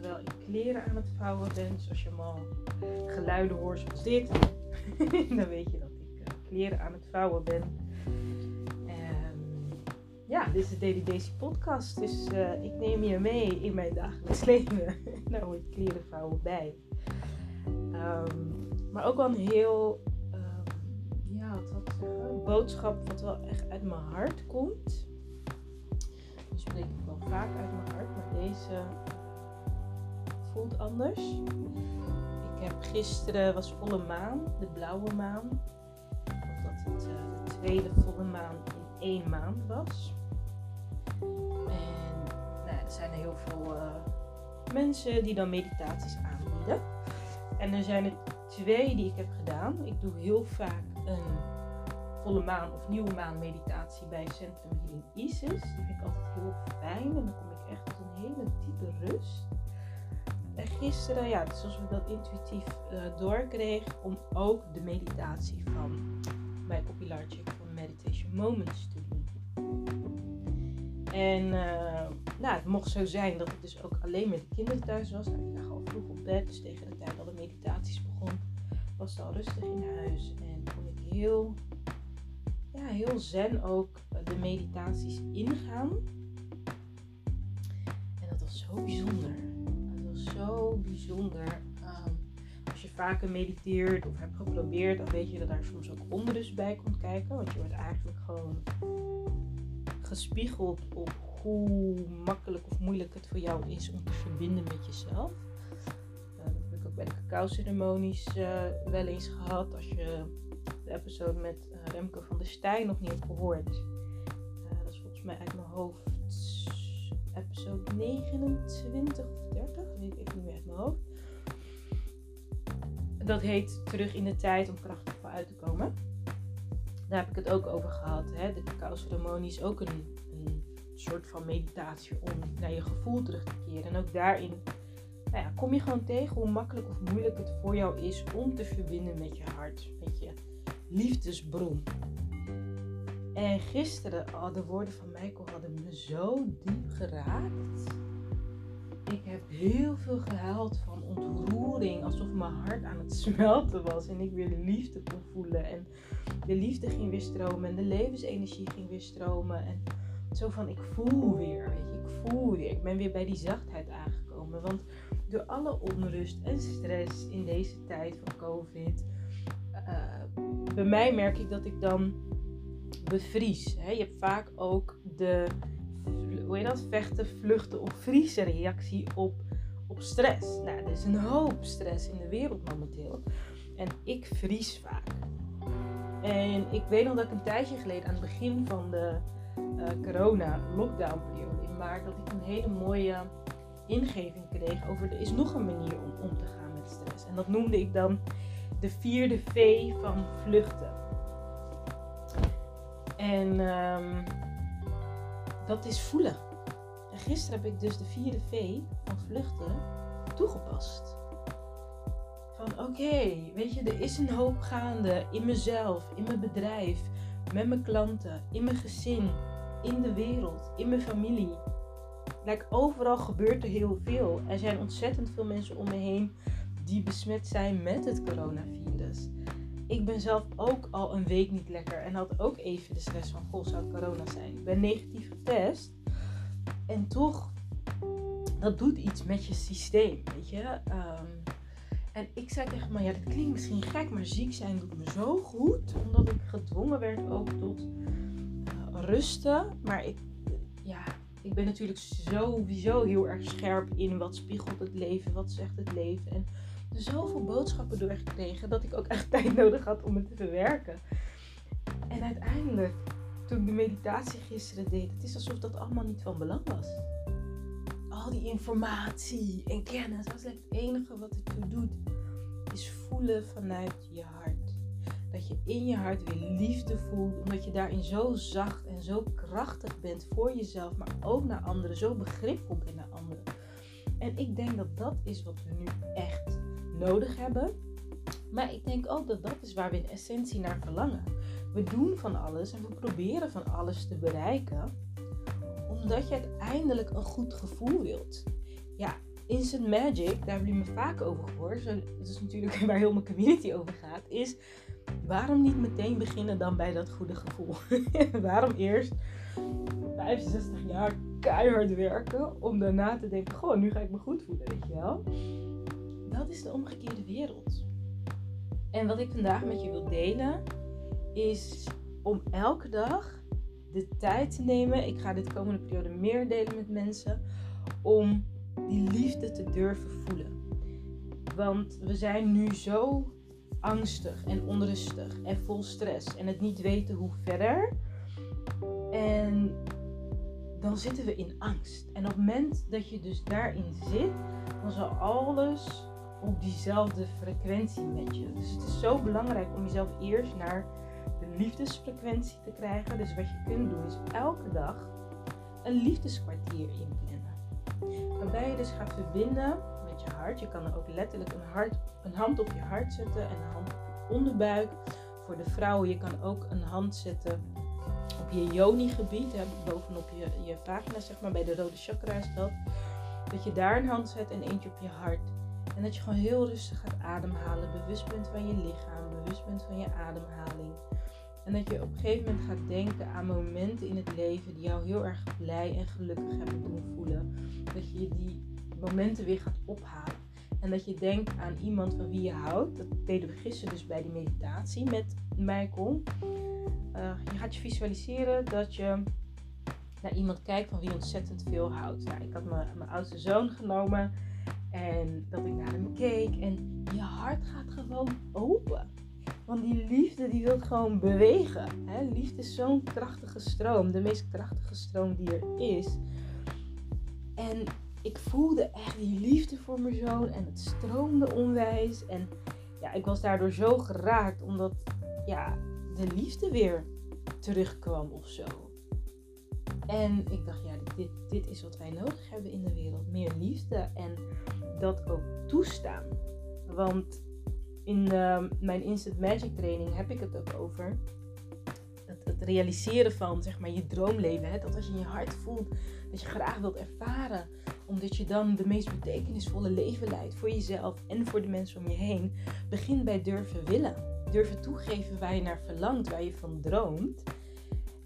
terwijl ik kleren aan het vouwen ben. Zoals je allemaal geluiden hoort zoals dit. dan weet je dat ik uh, kleren aan het vouwen ben. En ja, dit is de Daily Daisy podcast. Dus uh, ik neem je mee in mijn dagelijks leven. Daar hoort kleren vouwen bij. Um, maar ook wel een heel um, ja, wat ik zeggen, boodschap wat wel echt uit mijn hart komt. Die spreek ik wel vaak uit mijn hart, maar deze voelt anders. Ik heb gisteren was volle maan, de blauwe maan. Omdat het uh, de tweede volle maan in één maand was. En nou, er zijn heel veel uh, mensen die dan meditaties aanbieden. En er zijn er twee die ik heb gedaan. Ik doe heel vaak een volle maan of nieuwe maan meditatie bij Centrum Healing Isis. Die vind ik altijd heel fijn en dan kom ik echt tot een hele diepe rust. En gisteren, ja, zoals we dat intuïtief uh, doorkregen, om ook de meditatie van mijn Popular Chick van Meditation Moments te doen. En uh, nou, het mocht zo zijn dat ik dus ook alleen met de kinderen thuis was. Nou, ik lag al vroeg op bed, dus tegen de tijd dat de meditaties begon, was het al rustig in huis. En kon ik heel, ja, heel zen ook de meditaties ingaan. En dat was zo bijzonder. Zo bijzonder. Um, als je vaker mediteert of hebt geprobeerd, dan weet je dat daar soms ook onrust bij komt kijken. Want je wordt eigenlijk gewoon gespiegeld op hoe makkelijk of moeilijk het voor jou is om te verbinden met jezelf. Uh, dat heb ik ook bij de cacao-ceremonies uh, wel eens gehad. Als je de episode met uh, Remke van der Stijn nog niet hebt gehoord. dat is volgens mij uit mijn hoofd episode 29 of 30, weet ik niet meer uit mijn hoofd. Dat heet Terug in de tijd om krachtig uit te komen. Daar heb ik het ook over gehad. Hè? De cacao-ceremonie is ook een, een soort van meditatie om naar je gevoel terug te keren. En ook daarin nou ja, kom je gewoon tegen hoe makkelijk of moeilijk het voor jou is om te verbinden met je hart, met je liefdesbron. En gisteren, oh, de woorden van Michael hadden me zo diep geraakt. Ik heb heel veel gehuild van ontroering, alsof mijn hart aan het smelten was en ik weer de liefde kon voelen. En de liefde ging weer stromen en de levensenergie ging weer stromen. En zo van, ik voel weer, weet je, ik voel weer. Ik ben weer bij die zachtheid aangekomen. Want door alle onrust en stress in deze tijd van COVID, uh, bij mij merk ik dat ik dan bevries. Hè? Je hebt vaak ook de, hoe je dat, vechten, vluchten of vriezen reactie op, op stress. Nou, er is een hoop stress in de wereld momenteel. En ik vries vaak. En ik weet nog dat ik een tijdje geleden aan het begin van de uh, corona-lockdown periode in maart, dat ik een hele mooie ingeving kreeg over er is nog een manier om om te gaan met stress. En dat noemde ik dan de vierde V van vluchten. En um, dat is voelen. En gisteren heb ik dus de vierde V van vluchten toegepast. Van oké, weet je, er is een hoop gaande in mezelf, in mijn bedrijf, met mijn klanten, in mijn gezin, in de wereld, in mijn familie. Like, overal gebeurt er heel veel. Er zijn ontzettend veel mensen om me heen die besmet zijn met het coronavirus. Ik ben zelf ook al een week niet lekker en had ook even de stress van, goh, zou het corona zijn? Ik ben negatief getest. En toch, dat doet iets met je systeem, weet je. Um, en ik zei tegen me, ja, dat klinkt misschien gek, maar ziek zijn doet me zo goed. Omdat ik gedwongen werd ook tot uh, rusten. Maar ik, ja, ik ben natuurlijk sowieso heel erg scherp in wat spiegelt het leven, wat zegt het leven. En zoveel boodschappen doorgekregen dat ik ook echt tijd nodig had om het te verwerken. En uiteindelijk, toen ik de meditatie gisteren deed, het is alsof dat allemaal niet van belang was. Al die informatie en kennis, was het enige wat het toe doet, is voelen vanuit je hart. Dat je in je hart weer liefde voelt, omdat je daarin zo zacht en zo krachtig bent voor jezelf, maar ook naar anderen, zo begripvol bent naar anderen. En ik denk dat dat is wat we nu echt nodig hebben. Maar ik denk ook dat dat is waar we in essentie naar verlangen. We doen van alles en we proberen van alles te bereiken, omdat je uiteindelijk een goed gevoel wilt. Ja, instant magic, daar hebben jullie me vaak over gehoord. Dat is natuurlijk waar heel mijn community over gaat. Is waarom niet meteen beginnen dan bij dat goede gevoel? waarom eerst 65 jaar keihard werken om daarna te denken, goh, nu ga ik me goed voelen, weet je wel? Dat is de omgekeerde wereld. En wat ik vandaag met je wil delen, is om elke dag de tijd te nemen. Ik ga dit komende periode meer delen met mensen. Om die liefde te durven voelen. Want we zijn nu zo angstig en onrustig en vol stress en het niet weten hoe verder. En dan zitten we in angst. En op het moment dat je dus daarin zit, dan zal alles op diezelfde frequentie met je. Dus het is zo belangrijk om jezelf eerst naar de liefdesfrequentie te krijgen. Dus wat je kunt doen is elke dag een liefdeskwartier inplannen. Waarbij je dus gaat verbinden met je hart. Je kan er ook letterlijk een, een hand op je hart zetten en een hand op je onderbuik. Voor de vrouwen, je kan ook een hand zetten op je yoni-gebied, bovenop je, je vagina, zeg maar, bij de rode chakra is dat. Dat je daar een hand zet en eentje op je hart. En dat je gewoon heel rustig gaat ademhalen, bewust bent van je lichaam, bewust bent van je ademhaling. En dat je op een gegeven moment gaat denken aan momenten in het leven die jou heel erg blij en gelukkig hebben doen voelen. Dat je die momenten weer gaat ophalen. En dat je denkt aan iemand van wie je houdt. Dat deden we gisteren dus bij die meditatie met Michael. Uh, je gaat je visualiseren dat je naar iemand kijkt van wie je ontzettend veel houdt. Nou, ik had mijn oudste zoon genomen en dat ik naar hem keek. En je hart gaat gewoon open. Want die liefde die wil gewoon bewegen. Hè? Liefde is zo'n krachtige stroom. De meest krachtige stroom die er is. En ik voelde echt die liefde voor mijn zoon. En het stroomde onwijs. En ja, ik was daardoor zo geraakt. Omdat ja, de liefde weer terugkwam of zo. En ik dacht, ja, dit, dit is wat wij nodig hebben in de wereld. Meer liefde en dat ook toestaan. Want in ehm, mijn Instant Magic training heb ik het ook over. Het, het, realiseren van zeg maar, je droomleven. Hè? Dat als je in je hart voelt dat je graag wilt ervaren. Omdat je dan de meest betekenisvolle leven leidt. Voor jezelf en voor de mensen om je heen. Begin bij durven willen. Durven toegeven waar je naar verlangt. Waar je van droomt.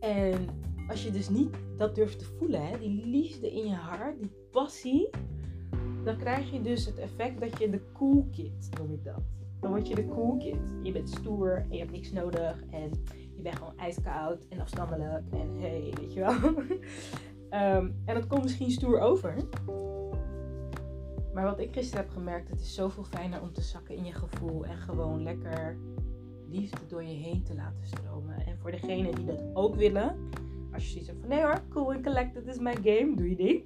En als je dus niet dat durft te voelen. Hè? Die liefde in je hart. Die passie. Dan krijg je dus het effect dat je de cool kid, noem ik dat dan word je de cool kid. Je bent stoer en je hebt niks nodig. En je bent gewoon ijskoud en afstandelijk. En hey, weet je wel. Ehm, en dat komt misschien stoer over. Maar wat ik gisteren heb gemerkt, het is zoveel fijner om te zakken in je gevoel. En gewoon lekker liefde door je heen te laten stromen. En voor degenen die dat ook willen. Als je hebt van nee hoor, cool and collected is my game. Doe je ding.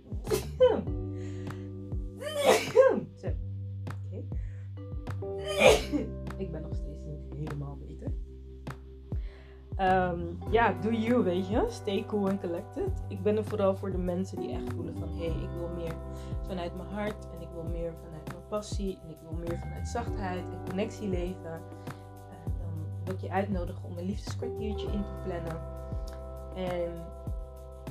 Zo. ik ben nog steeds niet helemaal beter. Um, ja, do you, weet je. Stay cool and collected. Ik ben er vooral voor de mensen die echt voelen van... Hé, hey, ik wil meer vanuit mijn hart. En ik wil meer vanuit mijn passie. En ik wil meer vanuit zachtheid en connectie leven. Dan wil ik je uitnodigen om een liefdeskwartiertje in te plannen. En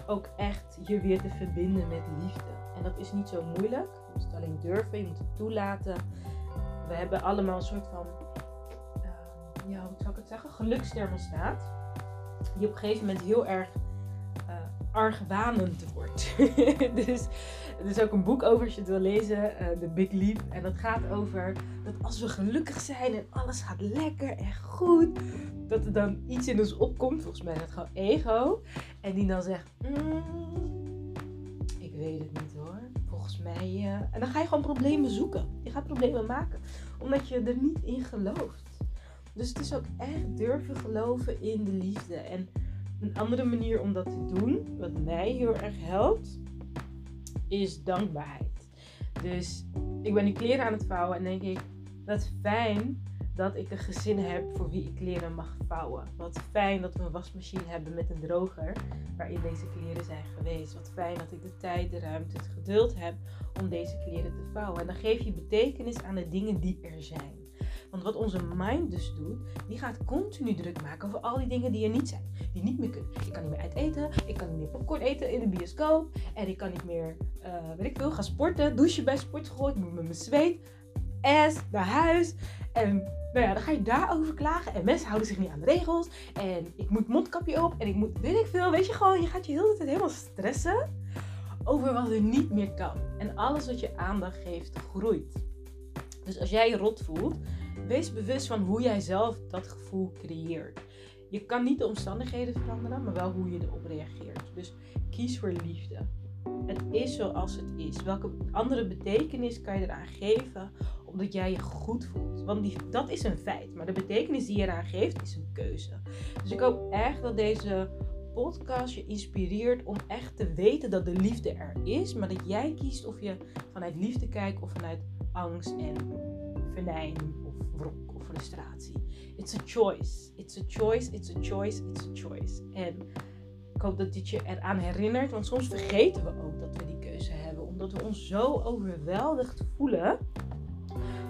ook echt je weer te verbinden met liefde. En dat is niet zo moeilijk. Je moet het alleen durven. Je moet het toelaten we hebben allemaal een soort van, uh, ja, hoe zou ik het zeggen, geluksthermostaat. Die op een gegeven moment heel erg uh, argwanend wordt. dus er is ook een boek over als je het wil lezen, uh, The Big Leap. En dat gaat over dat als we gelukkig zijn en alles gaat lekker en goed, dat er dan iets in ons opkomt. Volgens mij dat gewoon ego. En die dan zegt, mm, ik weet het niet hoor volgens mij. Uh, en dan ga je gewoon problemen zoeken. Je gaat problemen maken. Omdat je er niet in gelooft. Dus het is ook echt durven geloven in de liefde. En een andere manier om dat te doen, wat mij heel erg helpt, is dankbaarheid. Dus ik ben die kleren aan het vouwen en denk ik, wat fijn dat ik een gezin heb voor wie ik kleren mag vouwen. Wat fijn dat we een wasmachine hebben met een droger waarin deze kleren zijn geweest. Wat fijn dat ik de tijd, de ruimte, het geduld heb om deze kleren te vouwen. En dan geef je betekenis aan de dingen die er zijn. Want wat onze mind dus doet, die gaat continu druk maken over al die dingen die er niet zijn. Die niet meer kunnen. Ik kan niet meer uit eten. Ik kan niet meer popcorn eten in de bioscoop. En ik kan niet meer, uh, weet ik veel, gaan sporten. Douchen bij sportschool. Ik moet met mijn zweet. Ass naar huis. En nou ja, dan ga je daarover klagen. En mensen houden zich niet aan de regels. En ik moet mondkapje op. En ik moet, weet ik veel. Weet je gewoon, je gaat je hele tijd helemaal stressen over wat er niet meer kan. En alles wat je aandacht geeft, groeit. Dus als jij je rot voelt, wees bewust van hoe jij zelf dat gevoel creëert. Je kan niet de omstandigheden veranderen, maar wel hoe je erop reageert. Dus kies voor liefde. Het is zoals het is. Welke andere betekenis kan je eraan geven omdat jij je goed voelt? Want die, dat is een feit. Maar de betekenis die je eraan geeft is een keuze. Dus ik hoop echt dat deze podcast je inspireert om echt te weten dat de liefde er is. Maar dat jij kiest of je vanuit liefde kijkt of vanuit angst en venijn of wrok of frustratie. It's a choice. It's a choice, it's a choice, it's a choice. En ik hoop dat dit je eraan herinnert, want soms vergeten we ook dat we die keuze hebben. Omdat we ons zo overweldigd voelen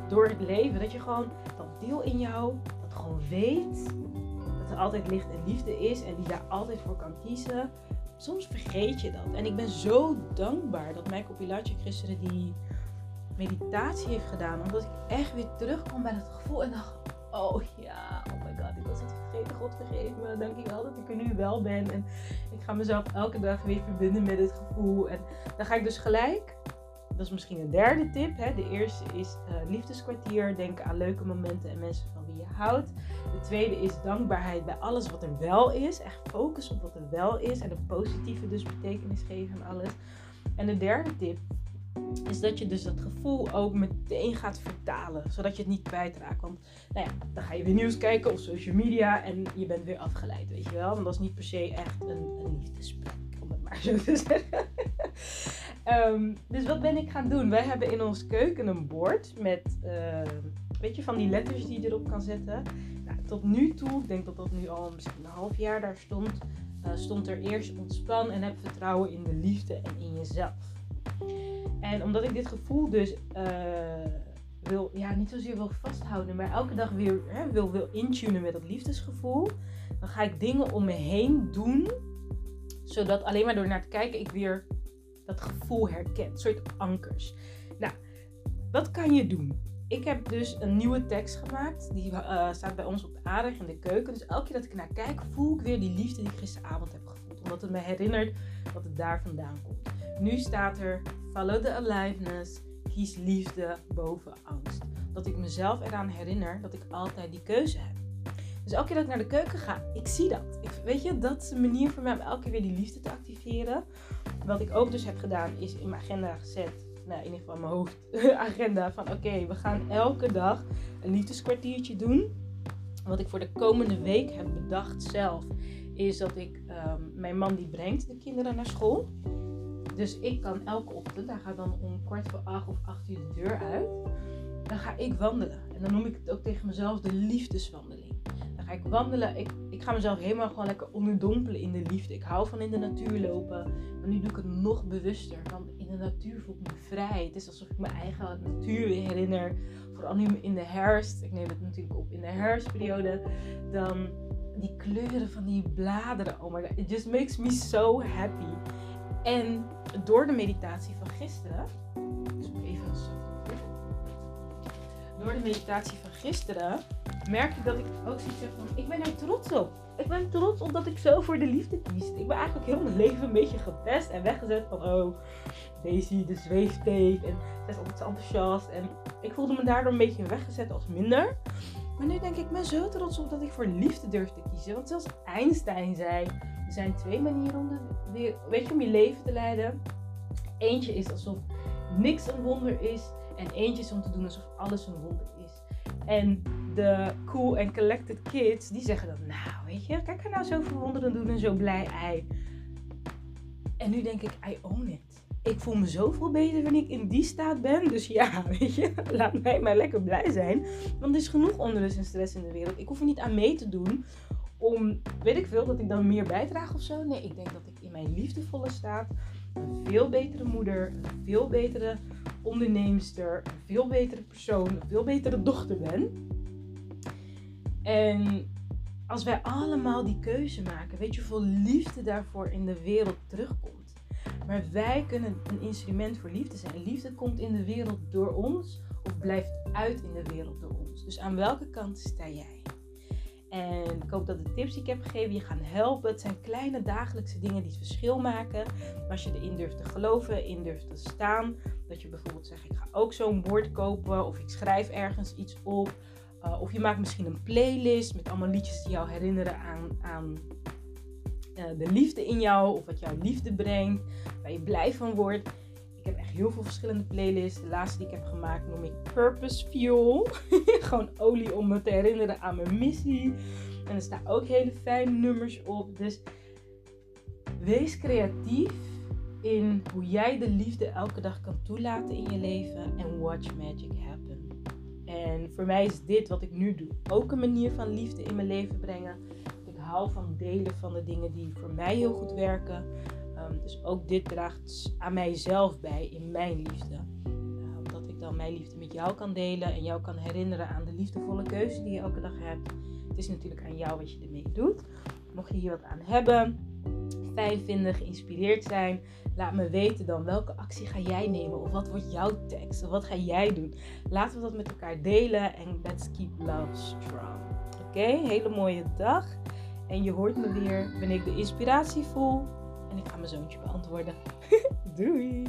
door het leven. Dat je gewoon dat deel in jou, dat gewoon weet dat er altijd licht en liefde is en die daar altijd voor kan kiezen. Soms vergeet je dat. En ik ben zo dankbaar dat mijn Pilatje gisteren die meditatie heeft gedaan. Omdat ik echt weer terugkwam bij dat gevoel en dacht, oh ja, oh my god, ik was het vergeten. God vergeef me. Dankjewel dat ik er nu wel ben. En ik ga mezelf elke dag weer verbinden met het gevoel. En dan ga ik dus gelijk. Dat is misschien een derde tip. Hè. De eerste is uh, liefdeskwartier. Denken aan leuke momenten en mensen van wie je houdt. De tweede is dankbaarheid bij alles wat er wel is. Echt focus op wat er wel is. En een positieve dus betekenis geven aan alles. En de derde tip is dat je dus dat gevoel ook meteen gaat vertalen, zodat je het niet kwijtraakt. Want nou ja, dan ga je weer nieuws kijken of social media en je bent weer afgeleid, weet je wel. Want dat is niet per se echt een, een liefdesplek, om het maar zo te zeggen. Ehm, dus wat ben ik gaan doen? Wij hebben in ons keuken een bord met, uh, weet je, van die letters die je erop kan zetten. Nou, tot nu toe, ik denk dat dat nu al misschien een half jaar daar stond, uh, stond er eerst ontspan en heb vertrouwen in de liefde en in jezelf. En omdat ik dit gevoel dus uh, wil, ja, niet zozeer wil vasthouden, maar elke dag weer hè, wil, wil intunen met dat liefdesgevoel, dan ga ik dingen om me heen doen, zodat alleen maar door naar te kijken ik weer dat gevoel herken. Een soort ankers. Nou, wat kan je doen? Ik heb dus een nieuwe tekst gemaakt. Die uh, staat bij ons op de aardig in de keuken. Dus elke keer dat ik naar kijk, voel ik weer die liefde die ik gisteravond heb gevoeld. Omdat het me herinnert wat het daar vandaan komt. Nu staat er Follow the aliveness. Kies liefde boven angst. Dat ik mezelf eraan herinner dat ik altijd die keuze heb. Dus elke keer dat ik naar de keuken ga, ik zie dat. Ik, weet je, dat is een manier voor mij om elke keer weer die liefde te activeren. Wat ik ook dus heb gedaan, is in mijn agenda gezet. Nou, in ieder geval mijn hoofdagenda. Van oké, we gaan elke dag een liefdeskwartiertje doen. Wat ik voor de komende week heb bedacht zelf, is dat ik ehm, mijn man die brengt de kinderen naar school. Dus ik kan elke ochtend, hij gaat dan om kwart voor acht of acht uur de deur uit. Dan ga ik wandelen. En dan noem ik het ook tegen mezelf de liefdeswandeling. Dan ga ik wandelen. Ik, ik ga mezelf helemaal gewoon lekker onderdompelen in de liefde. Ik hou van in de natuur lopen. Maar nu doe ik het nog bewuster. Want in de natuur voel ik me vrij. Het is alsof ik mijn eigen natuur weer herinner. Vooral nu in de herfst. Ik neem het natuurlijk op in de herfstperiode. Dan die kleuren van die bladeren. Oh my god. It just makes me so happy. En door de meditatie van gisteren. Even Door de meditatie van gisteren merk ik dat ik ook zoiets heb van: ik ben er trots op. Ik ben trots op dat ik zo voor de liefde kies. Ik ben eigenlijk heel mijn leven een beetje gepest en weggezet van: oh, Daisy, de zweefteef. En ze is altijd enthousiast. En ik voelde me daardoor een beetje weggezet als minder. Maar nu denk ik, ben zo trots op dat ik voor liefde durf te kiezen. Want zelfs Einstein zei: er zijn twee manieren om, de, weet je, om je leven te leiden. Eentje is alsof niks een wonder is. En eentje is om te doen alsof alles een wonder is. En de cool en collected kids, die zeggen dan, nou weet je, kijk haar nou zo verwonderen doen en zo blij ei. En nu denk ik, I own it. Ik voel me zoveel beter wanneer ik in die staat ben. Dus ja, weet je, laat mij maar lekker blij zijn. Want er is genoeg onrust en stress in de wereld. Ik hoef er niet aan mee te doen om, weet ik veel, dat ik dan meer bijdraag of zo. Nee, ik denk dat ik in mijn liefdevolle staat een veel betere moeder, een veel betere onderneemster, een veel betere persoon, een veel betere dochter ben. En als wij allemaal die keuze maken, weet je hoeveel liefde daarvoor in de wereld terugkomt. Maar wij kunnen een instrument voor liefde zijn. Liefde komt in de wereld door ons of blijft uit in de wereld door ons. Dus aan welke kant sta jij? En ik hoop dat de tips die ik heb gegeven je gaan helpen. Het zijn kleine dagelijkse dingen die het verschil maken. Maar als je erin durft te geloven, in durft te staan. Dat je bijvoorbeeld zegt, ik ga ook zo'n bord kopen. Of ik schrijf ergens iets op. Uh, of je maakt misschien een playlist met allemaal liedjes die jou herinneren aan, aan uh, de liefde in jou. Of wat jouw liefde brengt. Waar je blij van wordt. Ik heb echt heel veel verschillende playlists. De laatste die ik heb gemaakt noem ik Purpose Fuel. Gewoon olie om me te herinneren aan mijn missie. En er staan ook hele fijne nummers op. Dus wees creatief in hoe jij de liefde elke dag kan toelaten in je leven. En watch magic happen. En voor mij is dit wat ik nu doe ook een manier van liefde in mijn leven brengen. Hou van delen van de dingen die voor mij heel goed werken. Um, dus ook dit draagt aan mijzelf bij in mijn liefde. Uh, dat ik dan mijn liefde met jou kan delen en jou kan herinneren aan de liefdevolle keuze die je elke dag hebt. Het is natuurlijk aan jou wat je ermee doet. Mocht je hier wat aan hebben, fijn vinden, geïnspireerd zijn, laat me weten dan welke actie ga jij nemen of wat wordt jouw tekst of wat ga jij doen. Laten we dat met elkaar delen en let's keep love strong. Oké, hele mooie dag. En je hoort me weer ben ik de inspiratie voel en ik ga mijn zoontje beantwoorden. Doei!